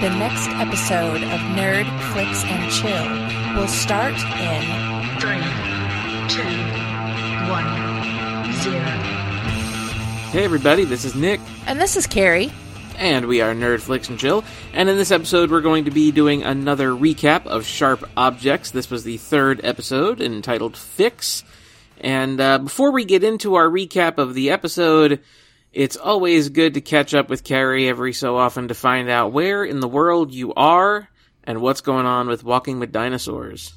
The next episode of Nerd, Flicks, and Chill will start in Three, two, one, zero. Hey everybody, this is Nick, And this is Carrie. and we are Nerd Flicks and Chill. And in this episode, we're going to be doing another recap of Sharp Objects. This was the third episode entitled Fix. And uh, before we get into our recap of the episode, it's always good to catch up with Carrie every so often to find out where in the world you are and what's going on with Walking with Dinosaurs.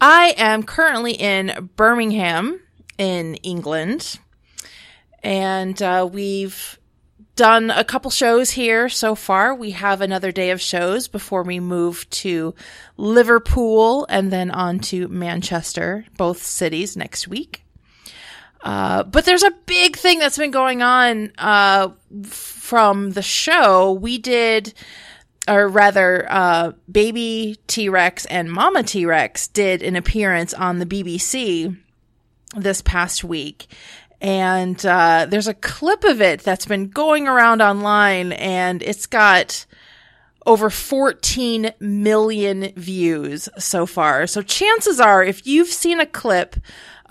I am currently in Birmingham, in England. And uh, we've done a couple shows here so far. We have another day of shows before we move to Liverpool and then on to Manchester, both cities next week. Uh, but there's a big thing that's been going on uh, from the show. We did, or rather, uh, Baby T Rex and Mama T Rex did an appearance on the BBC this past week. And uh, there's a clip of it that's been going around online, and it's got over 14 million views so far. So chances are, if you've seen a clip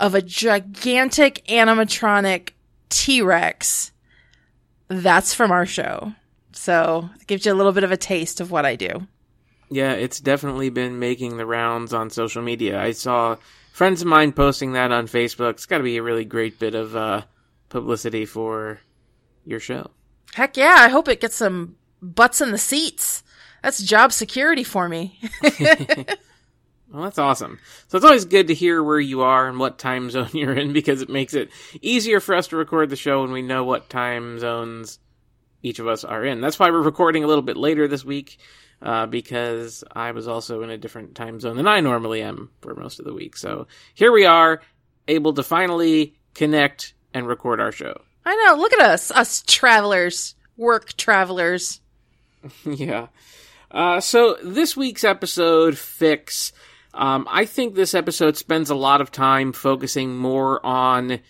of a gigantic animatronic T-Rex, that's from our show. So it gives you a little bit of a taste of what I do. Yeah, it's definitely been making the rounds on social media. I saw friends of mine posting that on Facebook. It's got to be a really great bit of uh, publicity for your show. Heck yeah, I hope it gets some butts in the seats. That's job security for me. Well, that's awesome. So it's always good to hear where you are and what time zone you're in because it makes it easier for us to record the show when we know what time zones each of us are in. That's why we're recording a little bit later this week uh, because I was also in a different time zone than I normally am for most of the week. So here we are, able to finally connect and record our show. I know, look at us, us travelers, work travelers. yeah. Uh, so this week's episode, Fix, um, I think this episode spends a lot of time focusing more on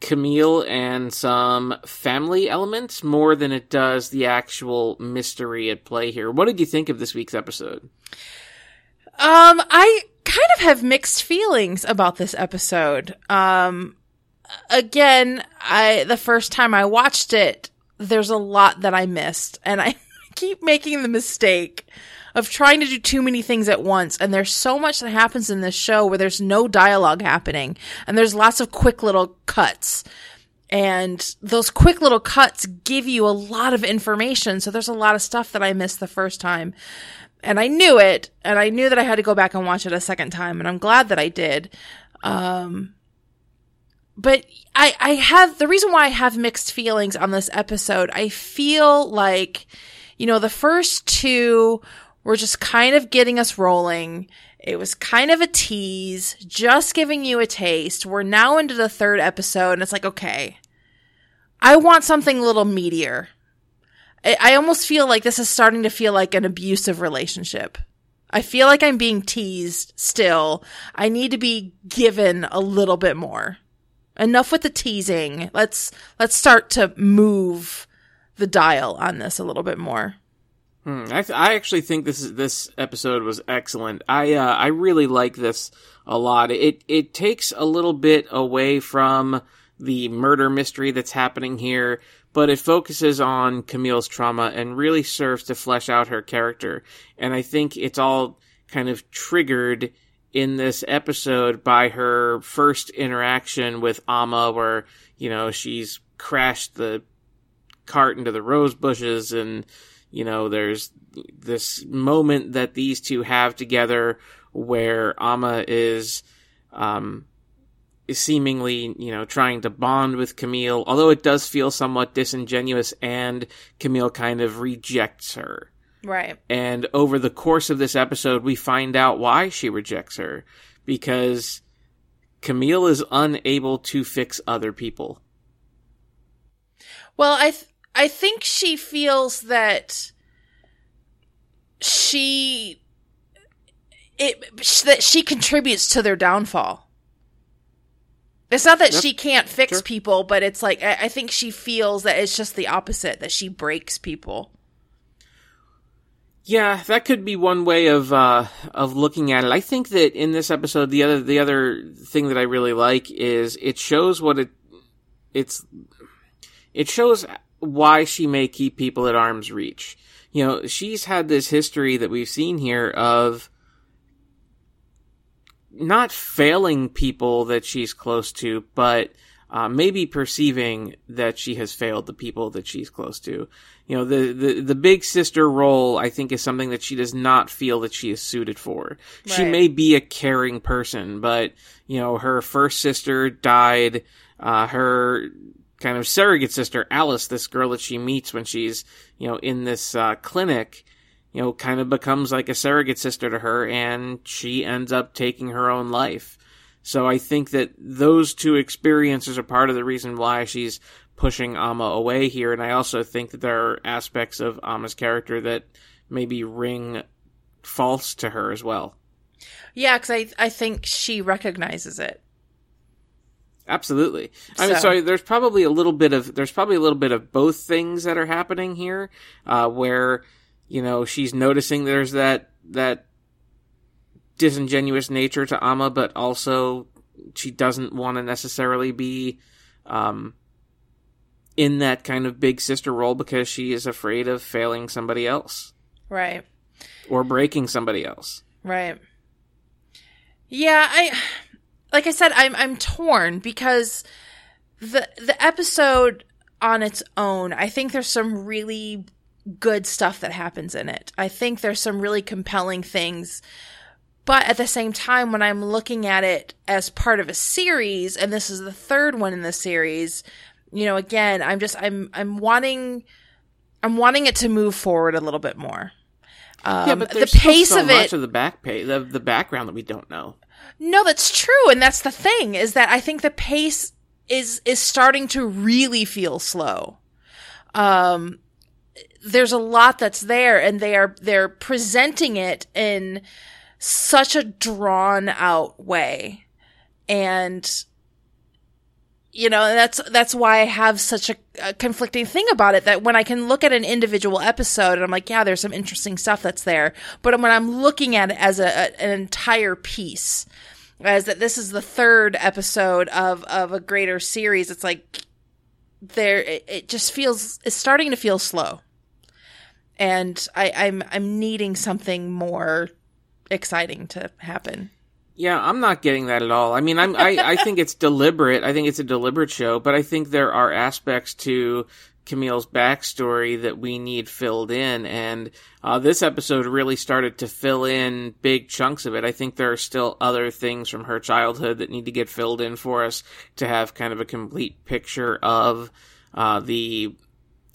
Camille and some family elements more than it does the actual mystery at play here. What did you think of this week's episode? Um, I kind of have mixed feelings about this episode. Um, again, I, the first time I watched it, there's a lot that I missed and I keep making the mistake of trying to do too many things at once. And there's so much that happens in this show where there's no dialogue happening and there's lots of quick little cuts. And those quick little cuts give you a lot of information. So there's a lot of stuff that I missed the first time. And I knew it, and I knew that I had to go back and watch it a second time, and I'm glad that I did. Um, but I, I have, the reason why I have mixed feelings on this episode, I feel like, you know, the first two were just kind of getting us rolling. It was kind of a tease, just giving you a taste. We're now into the third episode, and it's like, okay, I want something a little meatier. I, I almost feel like this is starting to feel like an abusive relationship. I feel like I'm being teased still. I need to be given a little bit more. Enough with the teasing. Let's let's start to move the dial on this a little bit more. Hmm, I, th- I actually think this is this episode was excellent. I uh, I really like this a lot. It it takes a little bit away from the murder mystery that's happening here, but it focuses on Camille's trauma and really serves to flesh out her character. And I think it's all kind of triggered in this episode by her first interaction with Amma, where you know she's crashed the cart into the rose bushes and you know, there's this moment that these two have together where Amma is, um, is seemingly, you know, trying to bond with Camille, although it does feel somewhat disingenuous and Camille kind of rejects her. Right. And over the course of this episode, we find out why she rejects her. Because Camille is unable to fix other people. Well, I th- I think she feels that she it that she contributes to their downfall. It's not that Yep. she can't fix Sure. people, but it's like I, I think she feels that it's just the opposite that she breaks people. Yeah, that could be one way of uh, of looking at it. I think that in this episode, the other the other thing that I really like is it shows what it it's it shows why she may keep people at arm's reach. You know, she's had this history that we've seen here of not failing people that she's close to, but uh, maybe perceiving that she has failed the people that she's close to. You know, the, the, the big sister role, I think, is something that she does not feel that she is suited for. She may be a caring person, but, you know, her first sister died, uh, her kind of surrogate sister, Alice, this girl that she meets when she's, you know, in this, uh, clinic, you know, kind of becomes like a surrogate sister to her, and she ends up taking her own life. So I think that those two experiences are part of the reason why she's pushing Amma away here, and I also think that there are aspects of Amma's character that maybe ring false to her as well. Yeah, because I I think she recognizes it. Absolutely. I mean, So- so there's probably a little bit of there's probably a little bit of both things that are happening here, uh, where you know she's noticing there's that that disingenuous nature to Amma, but also she doesn't want to necessarily be um, in that kind of big sister role because she is afraid of failing somebody else Right. or breaking somebody else. Right. Yeah, I like I said I'm I'm torn because the the episode on its own, I think there's some really good stuff that happens in it. I think there's some really compelling things. But at the same time when I'm looking at it as part of a series and this is the third one in the series, you know, again, I'm just I'm I'm wanting I'm wanting it to move forward a little bit more. Um, yeah, but the there's still pace so of much it of the back pay, the, the background that we don't know. No, that's true, and that's the thing is that I think the pace is is starting to really feel slow. Um, there's a lot that's there, and they are they're presenting it in such a drawn out way, and you know that's that's why I have such a, a conflicting thing about it. That when I can look at an individual episode and I'm like, yeah, there's some interesting stuff that's there, but when I'm looking at it as a, a an entire piece, as that this is the third episode of of a greater series, it's like there it, it just feels it's starting to feel slow, and I, I'm I'm needing something more exciting to happen. Yeah, I'm not getting that at all. I mean, I'm, I, I think it's deliberate. I think it's a deliberate show, but I think there are aspects to Camille's backstory that we need filled in, and uh, this episode really started to fill in big chunks of it. I think there are still other things from her childhood that need to get filled in for us to have kind of a complete picture of uh, the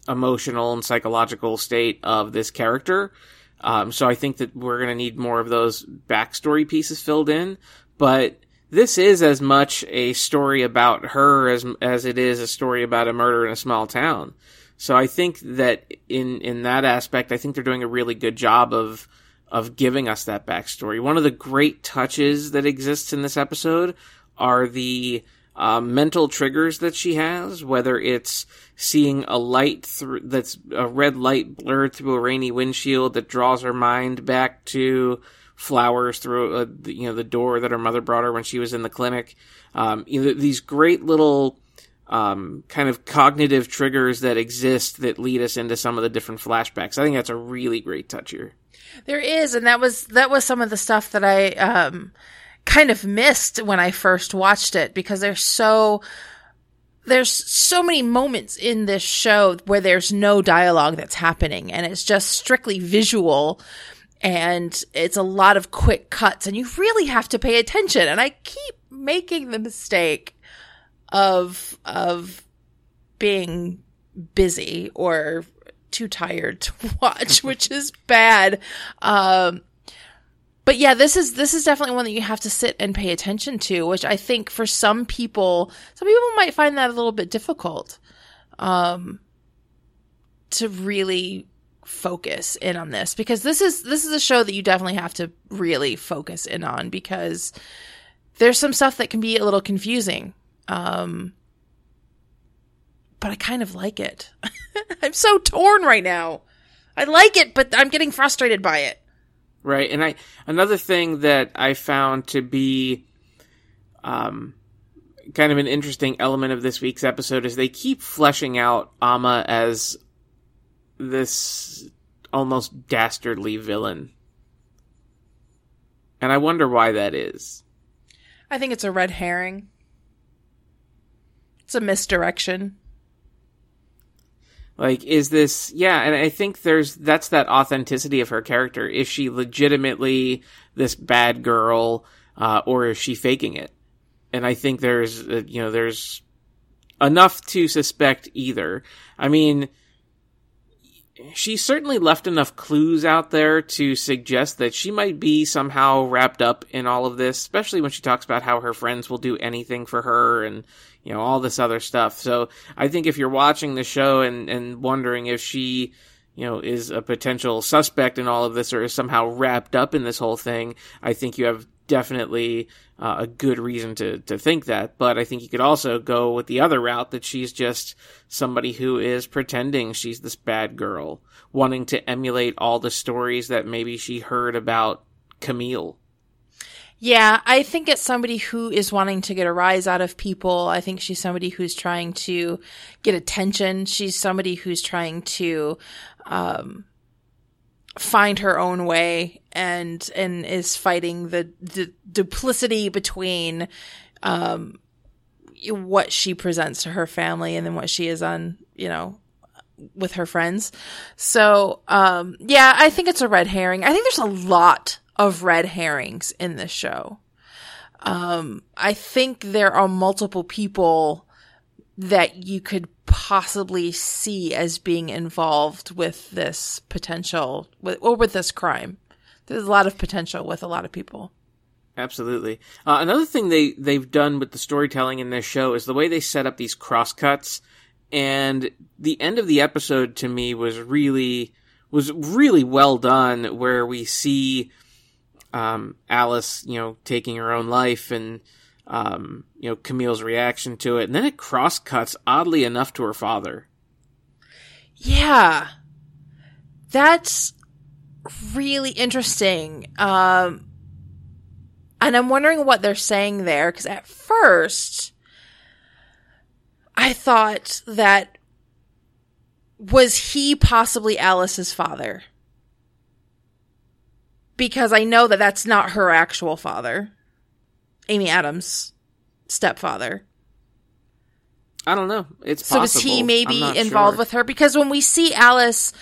emotional and psychological state of this character. Um, so I think that we're going to need more of those backstory pieces filled in. But this is as much a story about her as as it is a story about a murder in a small town. So I think that in in that aspect, I think they're doing a really good job of of giving us that backstory. One of the great touches that exists in this episode are the uh, mental triggers that she has, whether it's seeing a light through that's a red light blurred through a rainy windshield that draws her mind back to flowers through uh, the, you know the door that her mother brought her when she was in the clinic. Um, you know, these great little um, kind of cognitive triggers that exist that lead us into some of the different flashbacks. I think that's a really great touch here. There is, and that was that was some of the stuff that I um kind of missed when I first watched it because there's so there's so many moments in this show where there's no dialogue that's happening and it's just strictly visual and it's a lot of quick cuts and you really have to pay attention and I keep making the mistake of of being busy or too tired to watch, which is bad. Um, but yeah, this is this is definitely one that you have to sit and pay attention to, which I think for some people, some people might find that a little bit difficult, um, to really focus in on this because this is this is a show that you definitely have to really focus in on because there's some stuff that can be a little confusing. Um, but I kind of like it. I'm so torn right now. I like it, but I'm getting frustrated by it. Right. And I another thing that I found to be um kind of an interesting element of this week's episode is they keep fleshing out Amma as this almost dastardly villain. And I wonder why that is. I think it's a red herring. It's a misdirection. Like, is this, yeah, and I think there's, that's that authenticity of her character. Is she legitimately this bad girl, uh, or is she faking it? And I think there's, uh, you know, there's enough to suspect either. I mean, she certainly left enough clues out there to suggest that she might be somehow wrapped up in all of this, especially when she talks about how her friends will do anything for her and, you know, all this other stuff. So I think if you're watching the show and, and wondering if she, you know, is a potential suspect in all of this or is somehow wrapped up in this whole thing, I think you have definitely uh, a good reason to to think that. But I think you could also go with the other route that she's just somebody who is pretending she's this bad girl, wanting to emulate all the stories that maybe she heard about Camille. Yeah, I think it's somebody who is wanting to get a rise out of people. I think she's somebody who's trying to get attention. She's somebody who's trying to um, find her own way and and is fighting the, the duplicity between um what she presents to her family and then what she is on you know with her friends. So um yeah i think it's a red herring. I think there's a lot of red herrings in this show. Um i think there are multiple people that you could possibly see as being involved with this potential with, or with this crime. There's a lot of potential with a lot of people. Absolutely. Uh, another thing they they've done with the storytelling in this show is the way they set up these crosscuts. And the end of the episode to me was really was really well done, where we see um, Alice, you know, taking her own life and um, you know, Camille's reaction to it, and then it cross cuts oddly enough to her father. Yeah. That's really interesting. Um, and I'm wondering what they're saying there, because at first, I thought that was he possibly Alice's father? Because I know that that's not her actual father. Amy Adams' stepfather. I don't know. It's so possible. is he maybe involved sure. with her? Because when we see Alice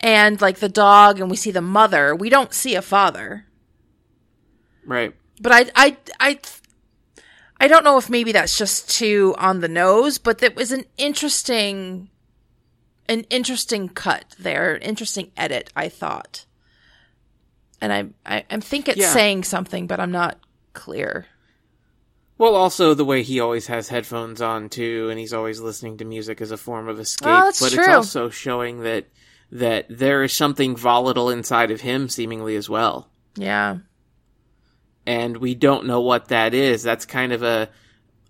and like the dog and we see the mother, we don't see a father. Right. But I I I I don't know if maybe that's just too on the nose, but that was an interesting an interesting cut there, an interesting edit, I thought. And I I, I think it's Yeah. saying something, but I'm not clear. Well, also the way he always has headphones on too, and he's always listening to music as a form of escape. Oh, but it's also showing that that there is something volatile inside of him, seemingly as well, Yeah. and we don't know what that is. That's kind of a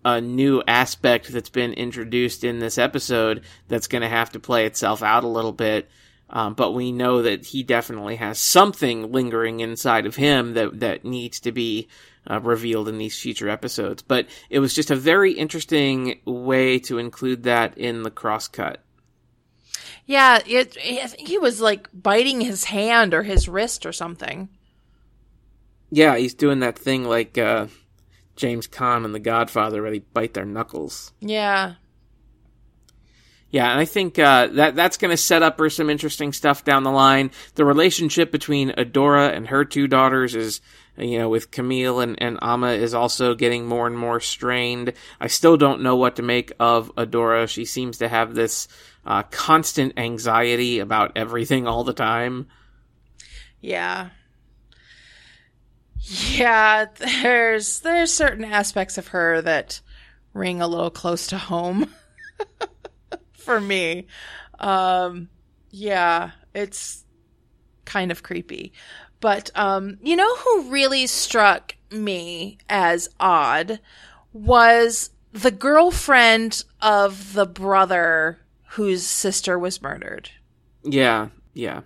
a new aspect that's been introduced in this episode that's going to have to play itself out a little bit. Um, but we know that he definitely has something lingering inside of him that that needs to be uh, revealed in these future episodes. But it was just a very interesting way to include that in the crosscut. Yeah, it, I think he was like biting his hand or his wrist or something. Yeah, he's doing that thing like uh, James Caan and The Godfather, where they bite their knuckles. Yeah. Yeah, and I think uh, that that's going to set up for some interesting stuff down the line. The relationship between Adora and her two daughters is, you know, with Camille and, and Amma is also getting more and more strained. I still don't know what to make of Adora. She seems to have this uh, constant anxiety about everything all the time. Yeah. Yeah, there's there's certain aspects of her that ring a little close to home for me. Um yeah, it's kind of creepy. But um you know who really struck me as odd was the girlfriend of the brother whose sister was murdered. Yeah, yeah.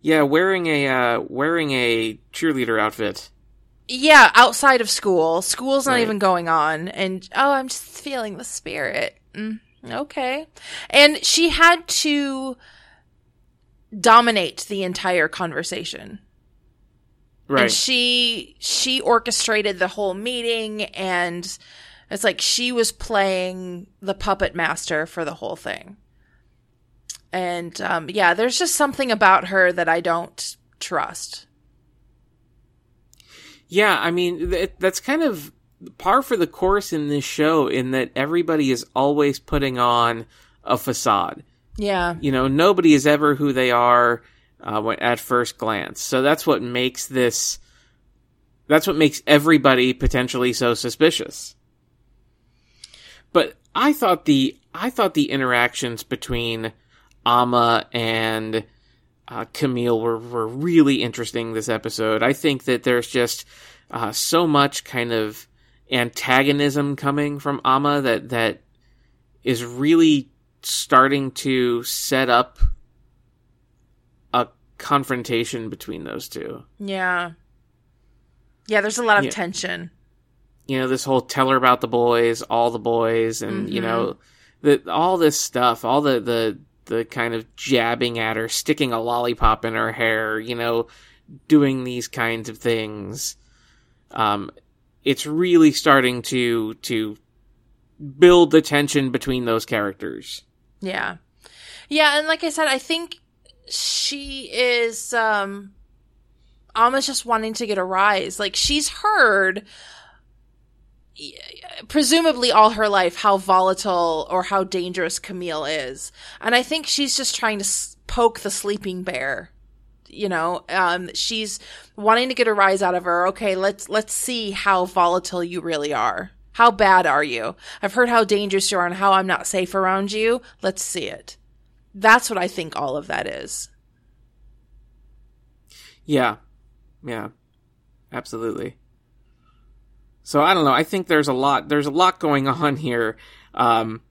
Yeah, wearing a uh, wearing a cheerleader outfit. Yeah, outside of school. School's not Right. even going on. And, oh, I'm just feeling the spirit. Mm, okay. And she had to dominate the entire conversation. Right. And she she orchestrated the whole meeting and it's like she was playing the puppet master for the whole thing. And um yeah, there's just something about her that I don't trust. Yeah, I mean th- that's kind of par for the course in this show in that everybody is always putting on a facade. Yeah. You know, nobody is ever who they are uh, at first glance. So that's what makes this. That's what makes everybody potentially so suspicious. But I thought the I thought the interactions between Amma and uh, Camille were, were really interesting this episode. I think that there's just uh, so much kind of antagonism coming from Amma that that is really starting to set up a confrontation between those two. Yeah. Yeah, there's a lot of Yeah. tension. You know, this whole tell her about the boys, all the boys, and you know, the all this stuff, all the the the kind of jabbing at her, sticking a lollipop in her hair, you know, doing these kinds of things. Um, it's really starting to to build the tension between those characters. Yeah. Yeah, and like I said, I think she is um Amma's just wanting to get a rise. Like she's heard presumably all her life how volatile or how dangerous Camille is. And I think she's just trying to poke the sleeping bear. You know, um she's wanting to get a rise out of her. Okay, let's let's see how volatile you really are. How bad are you? I've heard how dangerous you are and how I'm not safe around you. Let's see it. That's what I think all of that is. Yeah. Yeah. Absolutely. So I don't know. I think there's a lot there's a lot going on here. Um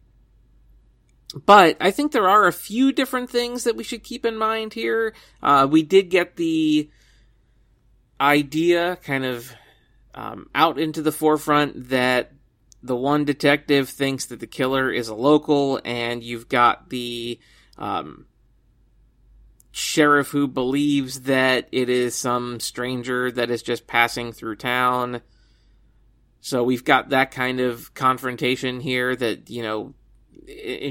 but I think there are a few different things that we should keep in mind here. Uh, we did get the idea kind of um, out into the forefront that the one detective thinks that the killer is a local, and you've got the um, sheriff who believes that it is some stranger that is just passing through town. So we've got that kind of confrontation here that, you know,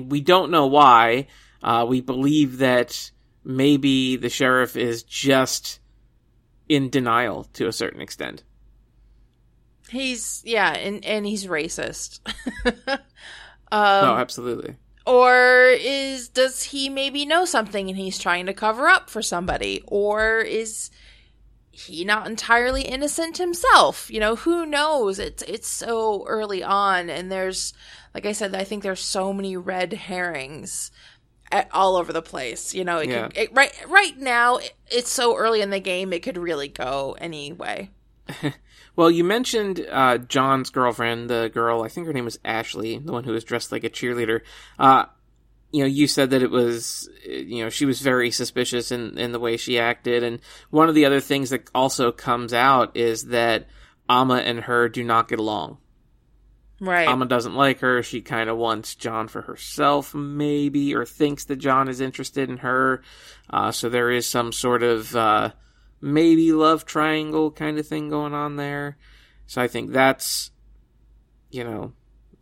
we don't know why. Uh, we believe that maybe the sheriff is just in denial to a certain extent. He's yeah, and and he's racist. um, oh, absolutely. or is does he maybe know something and he's trying to cover up for somebody or is he not entirely innocent himself you know who knows it's it's so early on and there's like i said i think there's so many red herrings at, all over the place you know it Yeah. could, it, right right now it- it's so early in the game it could really go any way Well, you mentioned uh, John's girlfriend, the girl, I think her name was Ashley, the one who was dressed like a cheerleader. Uh, you know, you said that it was, you know, she was very suspicious in, in the way she acted. And one of the other things that also comes out is that Amma and her do not get along. right Amma doesn't like her. She kind of wants John for herself, maybe, or thinks that John is interested in her. Uh, so there is some sort of uh, maybe love triangle kind of thing going on there. So I think that's, you know,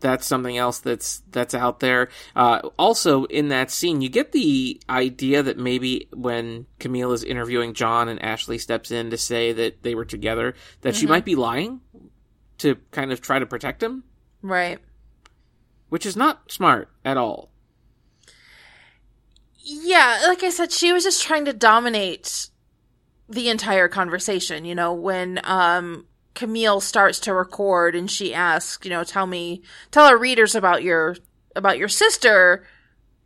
that's something else that's that's out there. Uh, also, in that scene, you get the idea that maybe when Camille is interviewing John and Ashley steps in to say that they were together, that she might be lying to kind of try to protect him right which is not smart at all. Yeah, like I said, she was just trying to dominate the entire conversation. You know, when um Camille starts to record and she asks, you know, tell me, tell our readers about your about your sister.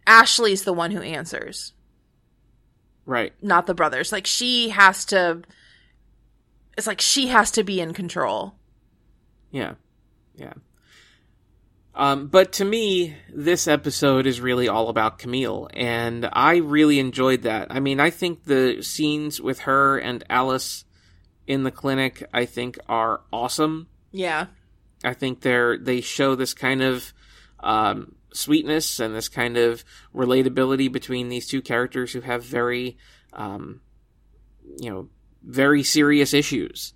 Ashley's the one who answers, Right. not the brothers. Like she has to. It's like she has to be in control. Yeah. Yeah. Um, but to me, this episode is really all about Camille, and I really enjoyed that. I mean, I think the scenes with her and Alice in the clinic, I think, are awesome. Yeah. I think they're they show this kind of um, sweetness and this kind of relatability between these two characters who have very, um, you know, very serious issues.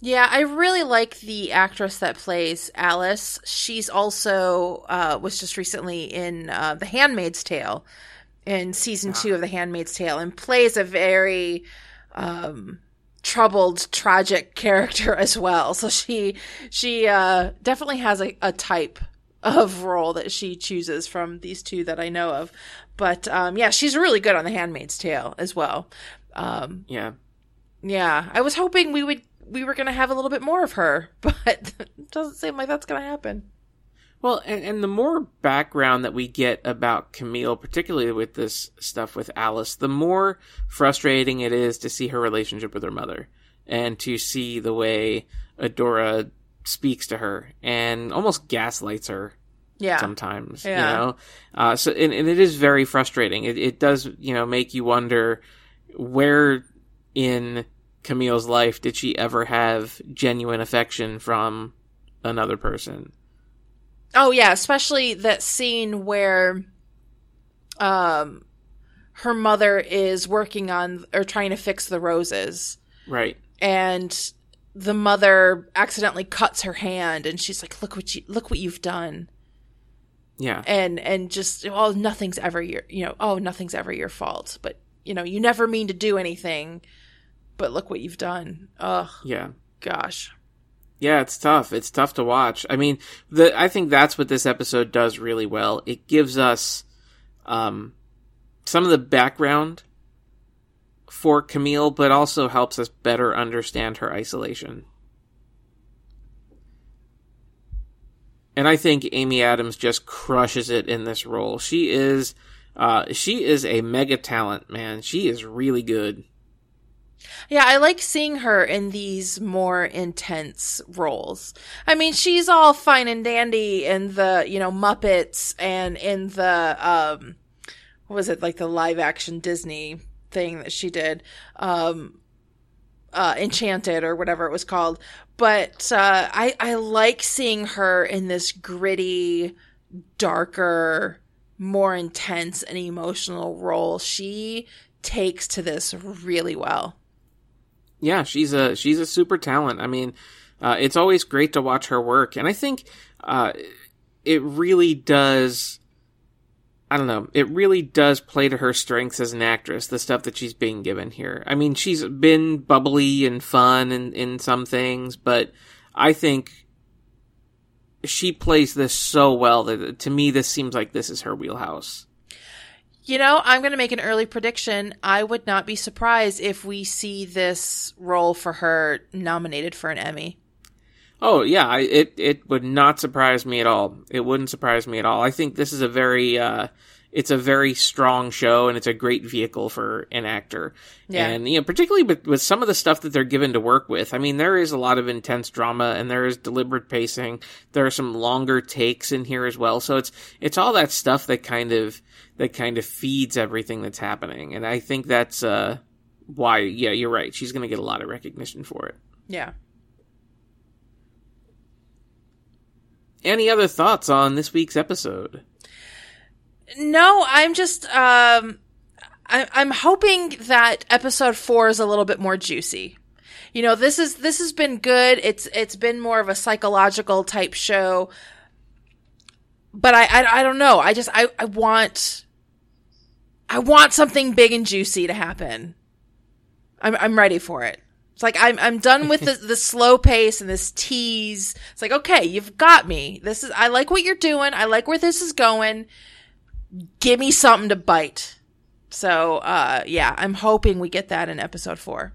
Yeah, I really like the actress that plays Alice. She's also uh, was just recently in uh, The Handmaid's Tale, in season two of The Handmaid's Tale, and plays a very um, troubled, tragic character as well. So she she uh, definitely has a, a type of role that she chooses from these two that I know of. But um, yeah, she's really good on The Handmaid's Tale as well. Um, Yeah. yeah, I was hoping we would we were going to have a little bit more of her, but it doesn't seem like that's going to happen. Well, and, and the more background that we get about Camille, particularly with this stuff with Alice, the more frustrating it is to see her relationship with her mother and to see the way Adora speaks to her and almost gaslights her Yeah. sometimes. Yeah. You know, uh, so and, and it is very frustrating. It, it does you know make you wonder where in Camille's life did she ever have genuine affection from another person? Oh yeah, especially that scene where um her mother is working on or trying to fix the roses Right. and the mother accidentally cuts her hand and she's like look what you look what you've done Yeah. and and just oh nothing's ever your you know oh nothing's ever your fault but you know you never mean to do anything but look what you've done oh Yeah. gosh Yeah, it's tough. It's tough to watch. I mean, the I think that's what this episode does really well. It gives us um some of the background for Camille, but also helps us better understand her isolation. And I think Amy Adams just crushes it in this role. She is uh she is a mega talent, man. She is really good. Yeah, I like seeing her in these more intense roles. I mean, she's all fine and dandy in the, you know, Muppets and in the, um, what was it, like the live action Disney thing that she did, um, uh, Enchanted or whatever it was called. But, uh, I, I like seeing her in this gritty, darker, more intense and emotional role. She takes to this really well. Yeah, she's a she's a super talent. I mean, uh, it's always great to watch her work, and I think uh, it really does. I don't know. It really does play to her strengths as an actress. The stuff that she's being given here. I mean, she's been bubbly and fun in in some things, but I think she plays this so well that to me, this seems like this is her wheelhouse. You know, I'm going to make an early prediction. I would not be surprised if we see this role for her nominated for an Emmy. Oh yeah, I, it it would not surprise me at all. It wouldn't surprise me at all. I think this is a very uh, it's a very strong show and it's a great vehicle for an actor. Yeah. And you know, particularly with, with some of the stuff that they're given to work with. I mean, there is a lot of intense drama and there is deliberate pacing. There are some longer takes in here as well. So it's it's all that stuff that kind of that kind of feeds everything that's happening. And I think that's uh why yeah, you're right. She's going to get a lot of recognition for it. Yeah. Any other thoughts on this week's episode? No, I'm just um I I'm hoping that episode 4 is a little bit more juicy. You know, this is this has been good. It's it's been more of a psychological type show. But I I, I don't know. I just I I want I want something big and juicy to happen. I'm I'm ready for it. It's like I'm I'm done with the, the slow pace and this tease. It's like okay, you've got me. This is I like what you're doing. I like where this is going. Give me something to bite. So uh yeah, I'm hoping we get that in episode 4.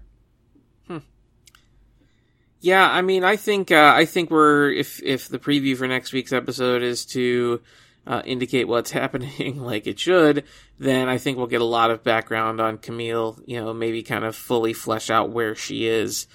Yeah, I mean, I think uh, I think we're if if the preview for next week's episode is to uh, indicate what's happening like it should, then I think we'll get a lot of background on Camille. You know, maybe kind of fully flesh out where she is,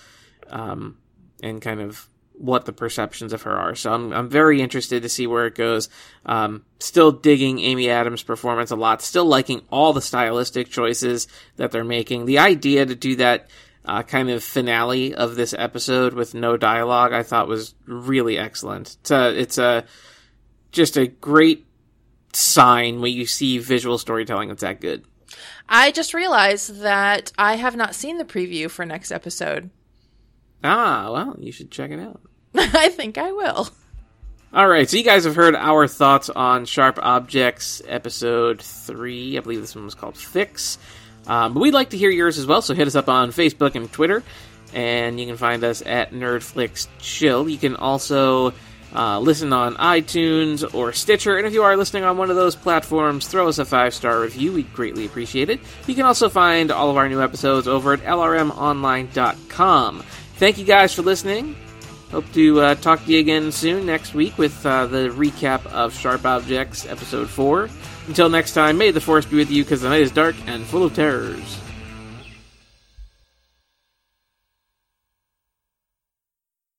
um, and kind of what the perceptions of her are. So I'm I'm very interested to see where it goes. Um, still digging Amy Adams' performance a lot. Still liking all the stylistic choices that they're making. The idea to do that uh, kind of finale of this episode with no dialogue, I thought was really excellent. It's a, it's a just a great sign when you see visual storytelling that's that good. I just realized that I have not seen the preview for next episode. Ah, well, you should check it out. I think I will. All right, so you guys have heard our thoughts on Sharp Objects episode three. I believe this one was called Fix. Um, but we'd like to hear yours as well, so hit us up on Facebook and Twitter, and you can find us at Nerdflix Chill. You can also uh, listen on iTunes or Stitcher, and if you are listening on one of those platforms, throw us a five star review. We'd greatly appreciate it. You can also find all of our new episodes over at lrmonline.com. Thank you guys for listening. Hope to uh, talk to you again soon next week with uh, the recap of Sharp Objects, Episode 4. Until next time, may the Force be with you because the night is dark and full of terrors.